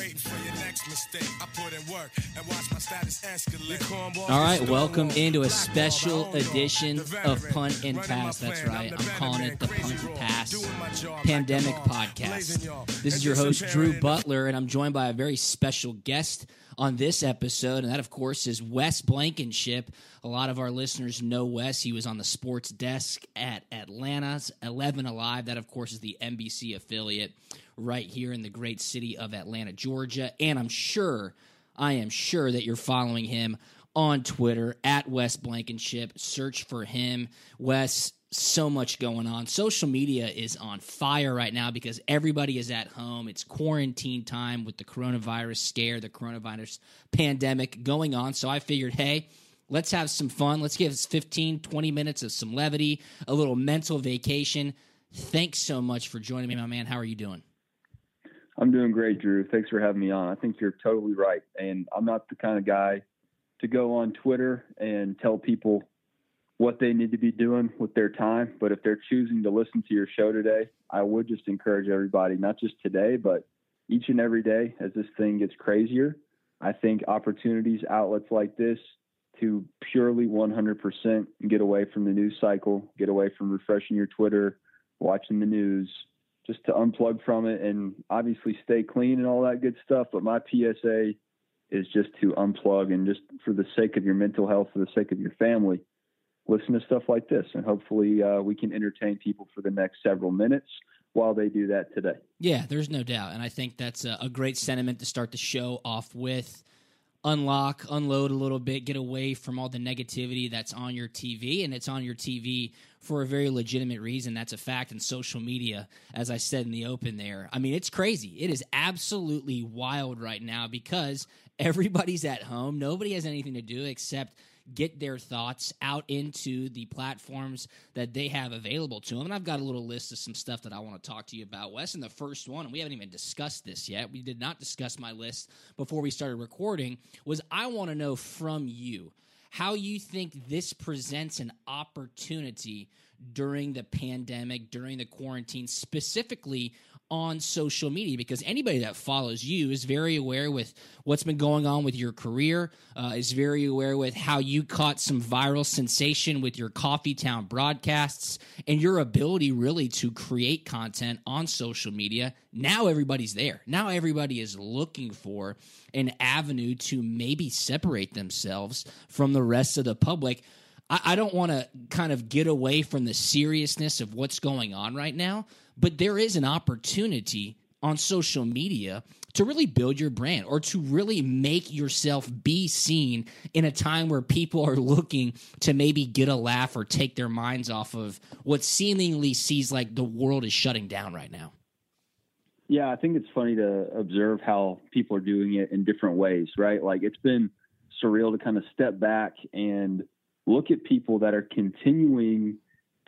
waiting for your next mistake. I put in work and watch my status escalate. All right, welcome into a special edition of Punt and Pass. That's right. I'm calling it the Punt and Pass Pandemic Podcast. This is your host, Drew Butler, and I'm joined by a very special guest on this episode, and that, of course, is Wes Blankenship. A lot of our listeners know Wes. He was on the sports desk at Atlanta's 11 Alive. That, of course, is the NBC affiliate right here in the great city of Atlanta, Georgia. And I'm sure, I am sure that you're following him on Twitter at Wes Blankenship. Search for him. Wes, so much going on. Social media is on fire right now because everybody is at home. It's quarantine time with the coronavirus scare, the coronavirus pandemic going on. So I figured, hey, let's have some fun. Let's give us 15, 20 minutes of some levity, a little mental vacation. Thanks so much for joining me, my man. How are you doing? I'm doing great, Drew. Thanks for having me on. I think you're totally right. And I'm not the kind of guy to go on Twitter and tell people what they need to be doing with their time. But if they're choosing to listen to your show today, I would just encourage everybody, not just today, but each and every day as this thing gets crazier. I think opportunities, outlets like this to purely 100% get away from the news cycle, get away from refreshing your Twitter, watching the news, just to unplug from it and obviously stay clean and all that good stuff. But my PSA is just to unplug and just for the sake of your mental health, for the sake of your family, listen to stuff like this. And hopefully uh, we can entertain people for the next several minutes while they do that today. Yeah, there's no doubt. And I think that's a, a great sentiment to start the show off with. Unlock, unload a little bit, get away from all the negativity that's on your TV. And it's on your TV for a very legitimate reason. That's a fact. And social media, as I said in the open there, I mean, it's crazy. It is absolutely wild right now because everybody's at home. Nobody has anything to do except get their thoughts out into the platforms that they have available to them. And I've got a little list of some stuff that I want to talk to you about, Wes. And the first one, and we haven't even discussed this yet, we did not discuss my list before we started recording, was I want to know from you how you think this presents an opportunity during the pandemic, during the quarantine, specifically on social media because anybody that follows you is very aware with what's been going on with your career uh, is very aware with how you caught some viral sensation with your coffee town broadcasts and your ability really to create content on social media. Now everybody's there. Now everybody is looking for an avenue to maybe separate themselves from the rest of the public. I, I don't want to kind of get away from the seriousness of what's going on right now, but there is an opportunity on social media to really build your brand or to really make yourself be seen in a time where people are looking to maybe get a laugh or take their minds off of what seemingly sees like the world is shutting down right now. Yeah, I think it's funny to observe how people are doing it in different ways, right? Like it's been surreal to kind of step back and look at people that are continuing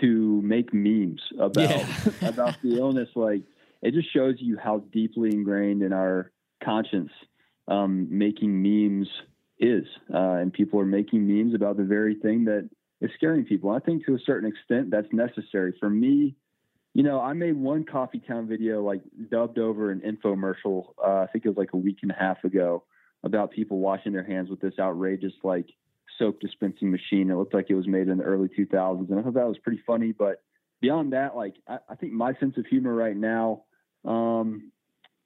to make memes about Yeah. about the illness. Like it just shows you how deeply ingrained in our conscience um, making memes is, uh, and people are making memes about the very thing that is scaring people. I think to a certain extent that's necessary. For me, you know, I made one Coffee Town video like dubbed over an infomercial. Uh, I think it was like a week and a half ago about people washing their hands with this outrageous like soap dispensing machine. It looked like it was made in the early 2000s, and I thought that was pretty funny. But beyond that, like I, I think my sense of humor right now. Um,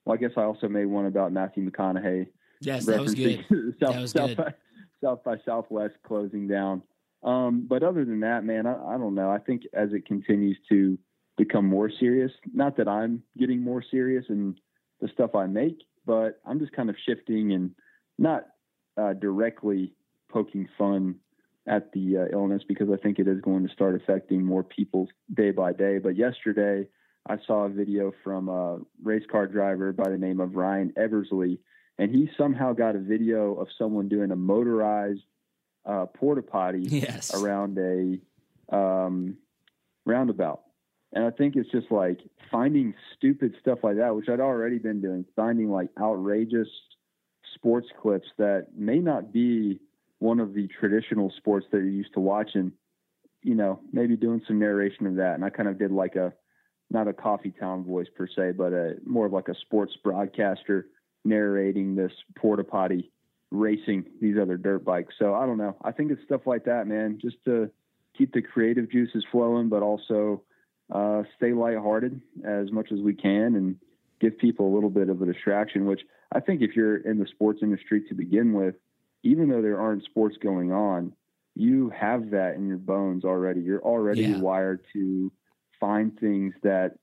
well, I guess I also made one about Matthew McConaughey. Yes, that was good. South, that was South good. By, South by Southwest closing down. Um, but other than that, man, I, I don't know. I think as it continues to become more serious, not that I'm getting more serious in the stuff I make, but I'm just kind of shifting and not uh, directly poking fun at the uh, illness because I think it is going to start affecting more people day by day. But yesterday, I saw a video from a race car driver by the name of Ryan Eversley, and he somehow got a video of someone doing a motorized uh, porta potty Yes. around a um, roundabout. And I think it's just like finding stupid stuff like that, which I'd already been doing, finding like outrageous sports clips that may not be one of the traditional sports that you're used to watching, you know, maybe doing some narration of that. And I kind of did like a, not a coffee town voice per se, but a more of like a sports broadcaster narrating this porta potty racing these other dirt bikes. So I don't know. I think it's stuff like that, man, just to keep the creative juices flowing, but also uh, stay lighthearted as much as we can and give people a little bit of a distraction, which I think if you're in the sports industry to begin with, even though there aren't sports going on, you have that in your bones already. You're already Yeah. wired to find things that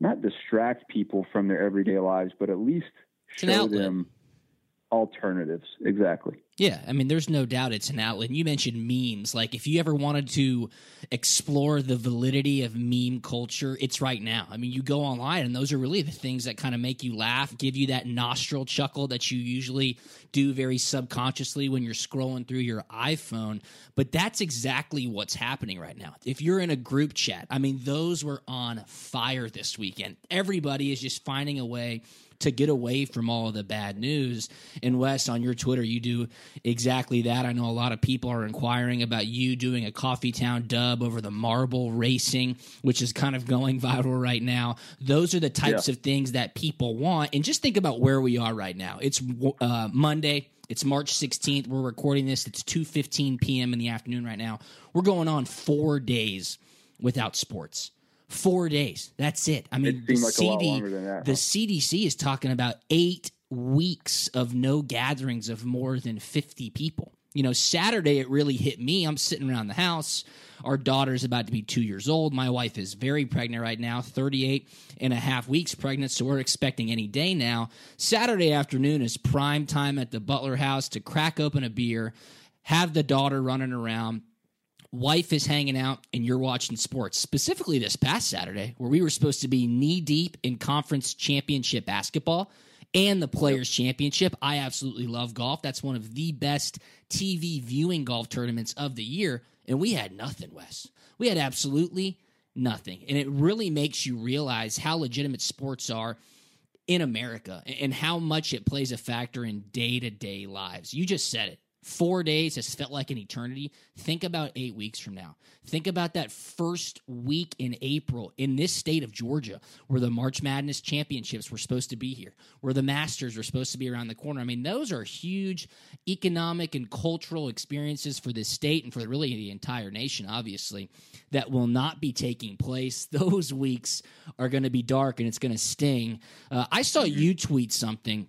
not distract people from their everyday lives, but at least show them alternatives. Exactly. Yeah, I mean, there's no doubt it's an outlet. And you mentioned memes. Like, if you ever wanted to explore the validity of meme culture, it's right now. I mean, you go online, and those are really the things that kind of make you laugh, give you that nostril chuckle that you usually do very subconsciously when you're scrolling through your iPhone. But that's exactly what's happening right now. If you're in a group chat, I mean, those were on fire this weekend. Everybody is just finding a way to get away from all of the bad news. And Wes, on your Twitter, you do exactly that. I know a lot of people are inquiring about you doing a Coffee Town dub over the marble racing, which is kind of going viral right now. Those are the types Yeah. of things that people want. And just think about where we are right now. It's uh, Monday. It's March 16th. We're recording this. It's 2:15 p.m. in the afternoon right now. We're going on 4 days without sports. 4 days. That's it. I mean, It the like CD that, the huh? CDC is talking about eight weeks of no gatherings of more than 50 people. You know, Saturday it really hit me. I'm sitting around the house. Our daughter's about to be two years old. My wife is very pregnant right now, 38 and a half weeks pregnant. So we're expecting any day now. Saturday afternoon is prime time at the Butler house to crack open a beer, have the daughter running around, wife is hanging out and you're watching sports. Specifically this past saturday where we were supposed to be knee deep in conference championship basketball and the players championship. I absolutely love golf. That's one of the best tv viewing golf tournaments of the year. And we had nothing wes. We had absolutely nothing. And it really makes you realize how legitimate sports are in America and how much it plays a factor in day to day lives. You just said it. Four days has felt like an eternity. Think about eight weeks from now. Think about that first week in April in this state of Georgia, where the March Madness championships were supposed to be here, where the Masters were supposed to be around the corner. I mean, those are huge economic and cultural experiences for this state and for really the entire nation, obviously, that will not be taking place. Those weeks are going to be dark and it's going to sting. Uh, I saw you tweet something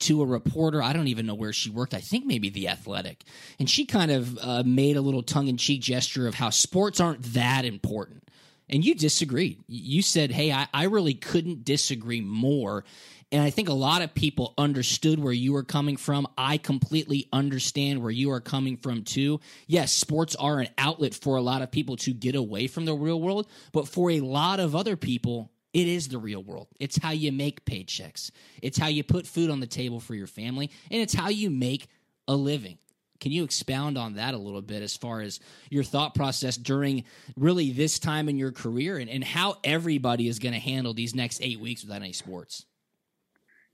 to a reporter. I don't even know where she worked. I think maybe The Athletic. And she kind of uh, made a little tongue in cheek gesture of how sports aren't that important. And you disagreed. You said, hey, I, I really couldn't disagree more. And I think a lot of people understood where you were coming from. I completely understand where you are coming from too. Yes, sports are an outlet for a lot of people to get away from the real world, but for a lot of other people, it is the real world. It's how you make paychecks. It's how you put food on the table for your family, and it's how you make a living. Can you expound on that a little bit as far as your thought process during really this time in your career and, and how everybody is going to handle these next eight weeks without any sports?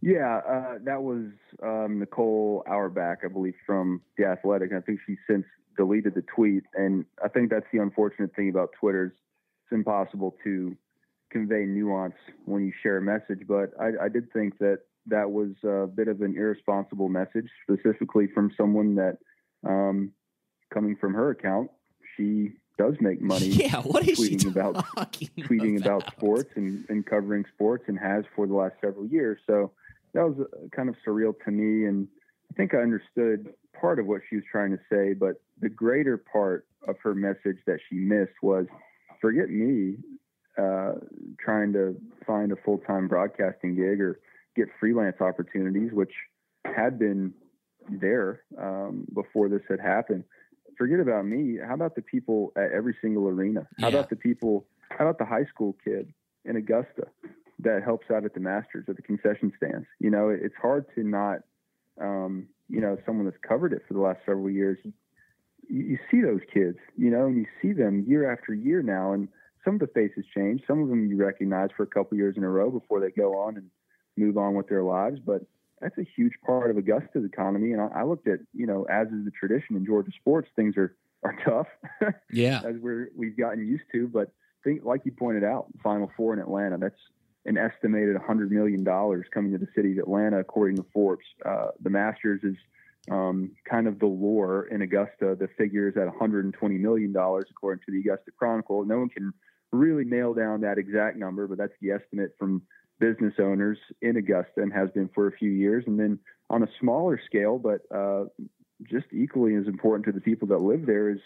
Yeah, uh, that was um, Nicole Auerbach, I believe, from The Athletic. I think she's since deleted the tweet. And I think that's the unfortunate thing about Twitter. It's impossible to convey nuance when you share a message. But I, I did think that that was a bit of an irresponsible message, specifically from someone that um, coming from her account, she does make money. Yeah, what is tweeting she about tweeting about. about sports and, and covering sports and has for the last several years. So that was uh, kind of surreal to me, and I think I understood part of what she was trying to say, but the greater part of her message that she missed was, "Forget me uh, trying to find a full time broadcasting gig or get freelance opportunities, which had been there um, before this had happened." forget about me. How about the people at every single arena? How Yeah. about the people? How about the high school kid in Augusta that helps out at the Masters at the concession stands? You know, it's hard to not, um, you know, someone that's covered it for the last several years. You, you see those kids, you know, and you see them year after year now, and some of the faces change. Some of them you recognize for a couple years in a row before they go on and move on with their lives, but that's a huge part of Augusta's economy. And I, I looked at, you know, as is the tradition in Georgia sports, things are are tough Yeah. as we're we've gotten used to. But think, like you pointed out, Final Four in Atlanta. That's an estimated 100 million dollars coming to the city of Atlanta, according to Forbes. Uh, the Masters is um, kind of the lore in Augusta. The figure is at 120 million dollars, according to the Augusta Chronicle. No one can really nail down that exact number, but that's the estimate from business owners in Augusta and has been for a few years. And then on a smaller scale, but uh, just equally as important to the people that live there, is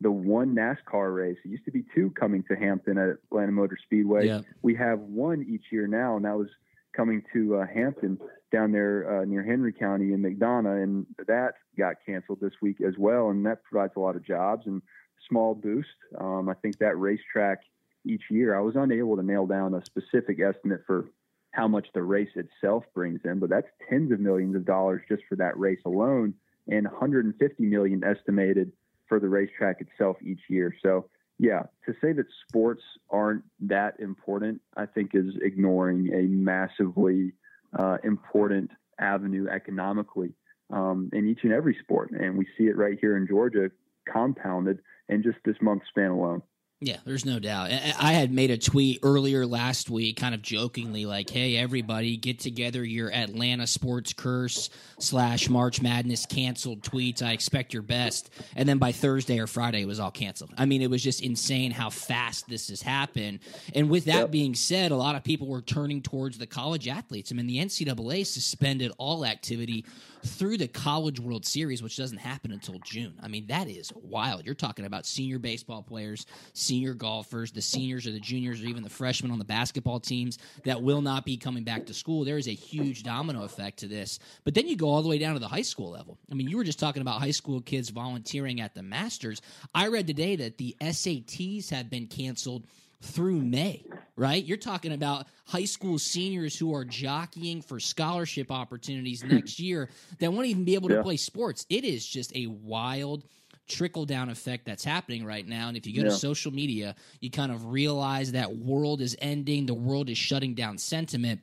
the one NASCAR race. It used to be two coming to Hampton at Atlanta Motor Speedway. Yeah. We have one each year now, and that was coming to uh, Hampton down there uh, near Henry County in McDonough, and that got canceled this week as well. And that provides a lot of jobs and small boost. Um, I think that racetrack each year. I was unable to nail down a specific estimate for how much the race itself brings in, but that's tens of millions of dollars just for that race alone, and 150 million estimated for the racetrack itself each year. So, yeah, to say that sports aren't that important, I think is ignoring a massively uh, important avenue economically um, in each and every sport, and we see it right here in Georgia, compounded in just this month span alone. Yeah, there's no doubt. I had made a tweet earlier last week, kind of jokingly, like, "Hey, everybody, get together your Atlanta sports curse slash March Madness canceled tweets. I expect your best." And then by Thursday or Friday, it was all canceled. I mean, it was just insane how fast this has happened. And with that Yep. being said, a lot of people were turning towards the college athletes. I mean, the NCAA suspended all activity through the College World Series, which doesn't happen until June. I mean, that is wild. You're talking about senior baseball players, senior golfers, the seniors or the juniors or even the freshmen on the basketball teams that will not be coming back to school. There is a huge domino effect to this. But then you go all the way down to the high school level. I mean, you were just talking about high school kids volunteering at the Masters. I read today that the SATs have been canceled through May, right? You're talking about high school seniors who are jockeying for scholarship opportunities hmm. next year that won't even be able to Yeah. play sports. It is just a wild trickle down effect that's happening right now. And if you go to social media, you kind of realize that world is ending, the world is shutting down sentiment.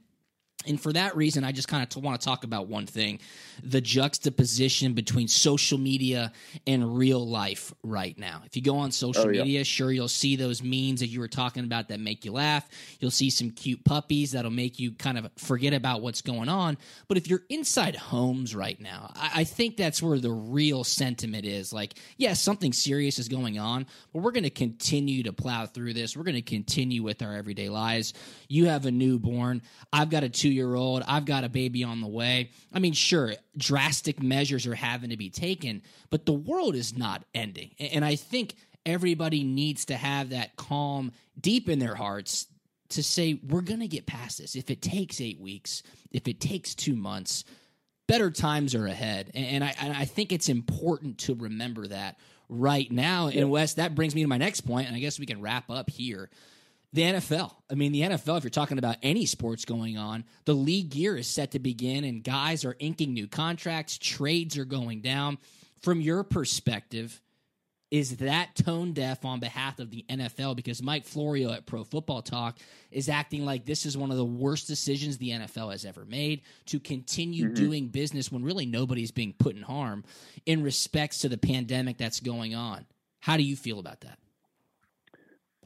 And for that reason, I just kind of want to talk about one thing the juxtaposition between social media and real life right now. If you go on social Oh, yeah. media, sure, you'll see those memes that you were talking about that make you laugh. You'll see some cute puppies that'll make you kind of forget about what's going on. But if you're inside homes right now, I, I think that's where the real sentiment is. Like, yes, something serious is going on, but we're going to continue to plow through this. We're going to continue with our everyday lives. You have a newborn. I've got a two year old. I've got a baby on the way. I mean, sure, drastic measures are having to be taken, but the world is not ending. And I think everybody needs to have that calm deep in their hearts to say, we're going to get past this. If it takes eight weeks, if it takes two months, better times are ahead. And, and I, and I think it's important to remember that right now. And Wes, that brings me to my next point, and I guess we can wrap up here. The NFL. I mean, the NFL, if you're talking about any sports going on, the league year is set to begin, and guys are inking new contracts, trades are going down. From your perspective, is that tone deaf on behalf of the NFL? Because Mike Florio at Pro Football Talk is acting like this is one of the worst decisions the NFL has ever made to continue mm-hmm. doing business when really nobody's being put in harm in respects to the pandemic that's going on. How do you feel about that?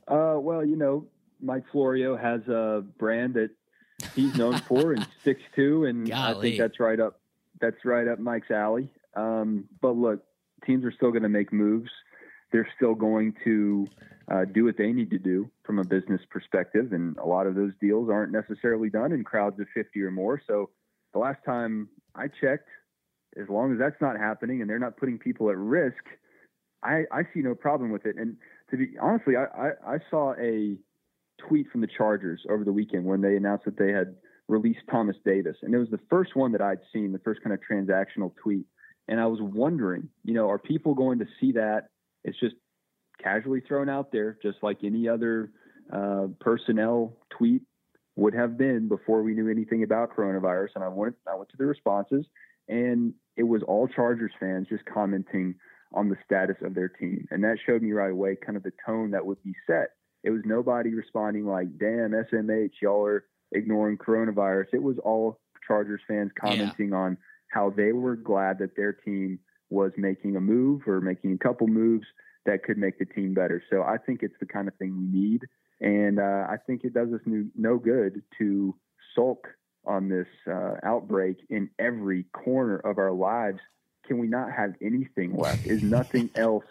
Uh, well, you know, Mike Florio has a brand that he's known for and sticks to, and I think that's right up that's right up Mike's alley. Um, but look, teams are still going to make moves. They're still going to uh, do what they need to do from a business perspective, and a lot of those deals aren't necessarily done in crowds of 50 or more. So the last time I checked, as long as that's not happening and they're not putting people at risk, I, I see no problem with it. And to be honestly, I, I, I saw a tweet from the Chargers over the weekend when they announced that they had released Thomas Davis, and it was the first one that I'd seen, the first kind of transactional tweet. And I was wondering, you know, are people going to see that? It's just casually thrown out there, just like any other uh, personnel tweet would have been before we knew anything about coronavirus. And I went, I went to the responses, and it was all Chargers fans just commenting on the status of their team, and that showed me right away kind of the tone that would be set. It was nobody responding like, "Damn, SMH, y'all are ignoring coronavirus." It was all Chargers fans commenting yeah. on how they were glad that their team was making a move or making a couple moves that could make the team better. So I think it's the kind of thing we need. And uh, I think it does us no good to sulk on this uh, outbreak in every corner of our lives. Can we not have anything left? Is nothing else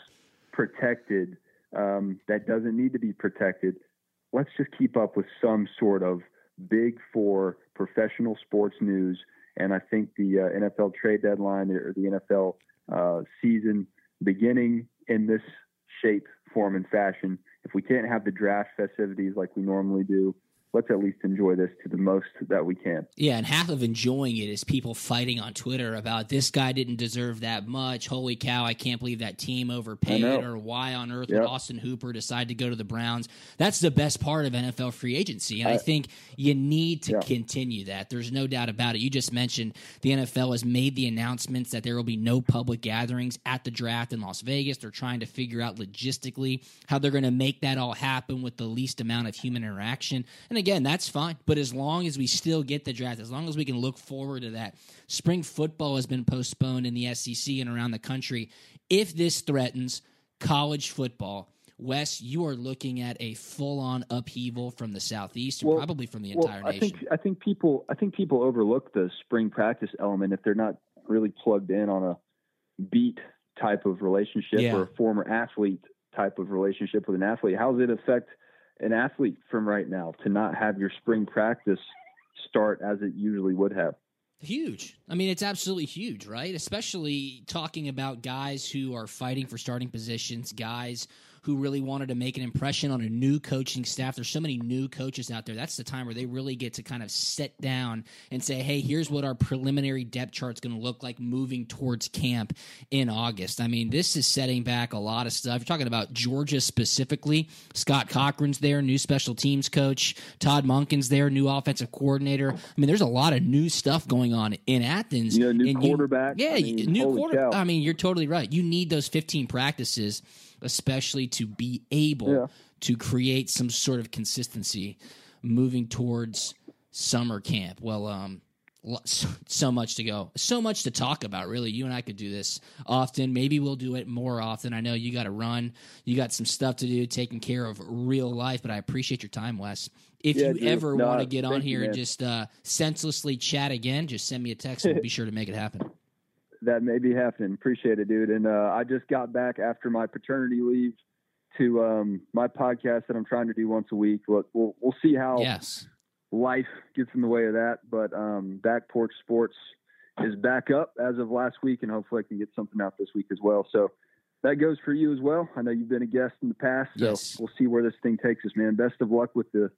protected um, that doesn't need to be protected? Let's just keep up with some sort of big four professional sports news. And I think the uh, NFL trade deadline or the NFL uh, season beginning in this shape, form, and fashion. If we can't have the draft festivities like we normally do, let's at least enjoy this to the most that we can. Yeah, and half of enjoying it is people fighting on Twitter about this guy didn't deserve that much. Holy cow, I can't believe that team overpaid or why on earth yep. would Austin Hooper decide to go to the Browns. That's the best part of NFL free agency. And I, I think you need to yeah. continue that. There's no doubt about it. You just mentioned the NFL has made the announcements that there will be no public gatherings at the draft in Las Vegas. They're trying to figure out logistically how they're going to make that all happen with the least amount of human interaction. And again, that's fine. But as long as we still get the draft, as long as we can look forward to that, spring football has been postponed in the SEC and around the country. If this threatens college football, Wes, you are looking at a full-on upheaval from the southeast, well, probably from the entire nation. I think I think people I think people overlook the spring practice element if they're not really plugged in on a beat type of relationship yeah. or a former athlete type of relationship with an athlete. How does it affect an athlete from right now to not have your spring practice start as it usually would have. Huge. I mean, it's absolutely huge, right? Especially talking about guys who are fighting for starting positions, guys who really wanted to make an impression on a new coaching staff. There's so many new coaches out there. That's the time where they really get to kind of sit down and say, hey, here's what our preliminary depth chart's going to look like moving towards camp in August. I mean, this is setting back a lot of stuff. You're talking about Georgia specifically. Scott Cochran's there, new special teams coach. Todd Monken's there, new offensive coordinator. I mean, there's a lot of new stuff going on in Athens. You know, new quarterback. You, yeah, I mean, new quarterback. I mean, you're totally right. You need those 15 practices especially to be able yeah. to create some sort of consistency moving towards summer camp. Well, um, so much to go, so much to talk about. Really, you and I could do this often. Maybe we'll do it more often. I know you got to run, you got some stuff to do, taking care of real life. But I appreciate your time, Wes. If yeah, you dude, ever no, want to get on here you, and just uh, senselessly chat again, just send me a text and we'll be sure to make it happen that may be happening. Appreciate it, dude. And uh, I just got back after my paternity leave to um, my podcast that I'm trying to do once a week. Look, we'll we'll see how yes. life gets in the way of that. But um, Back Porch Sports is back up as of last week, and hopefully I can get something out this week as well. So that goes for you as well. I know you've been a guest in the past, so yes. we'll see where this thing takes us, man. Best of luck with the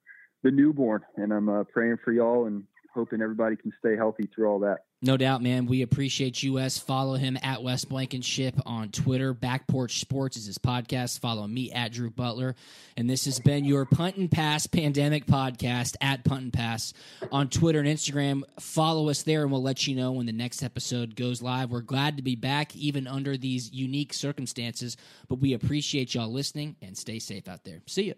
the newborn, and I'm uh, praying for y'all and hoping everybody can stay healthy through all that. No doubt, man. We appreciate Wes. Follow him at Wes Blankenship on Twitter. Back Porch Sports is his podcast. Follow me at Drew Butler. And this has been your Punt and Pass Pandemic Podcast at Punt and Pass on Twitter and Instagram. Follow us there, and we'll let you know when the next episode goes live. We're glad to be back, even under these unique circumstances, but we appreciate y'all listening and stay safe out there. See you.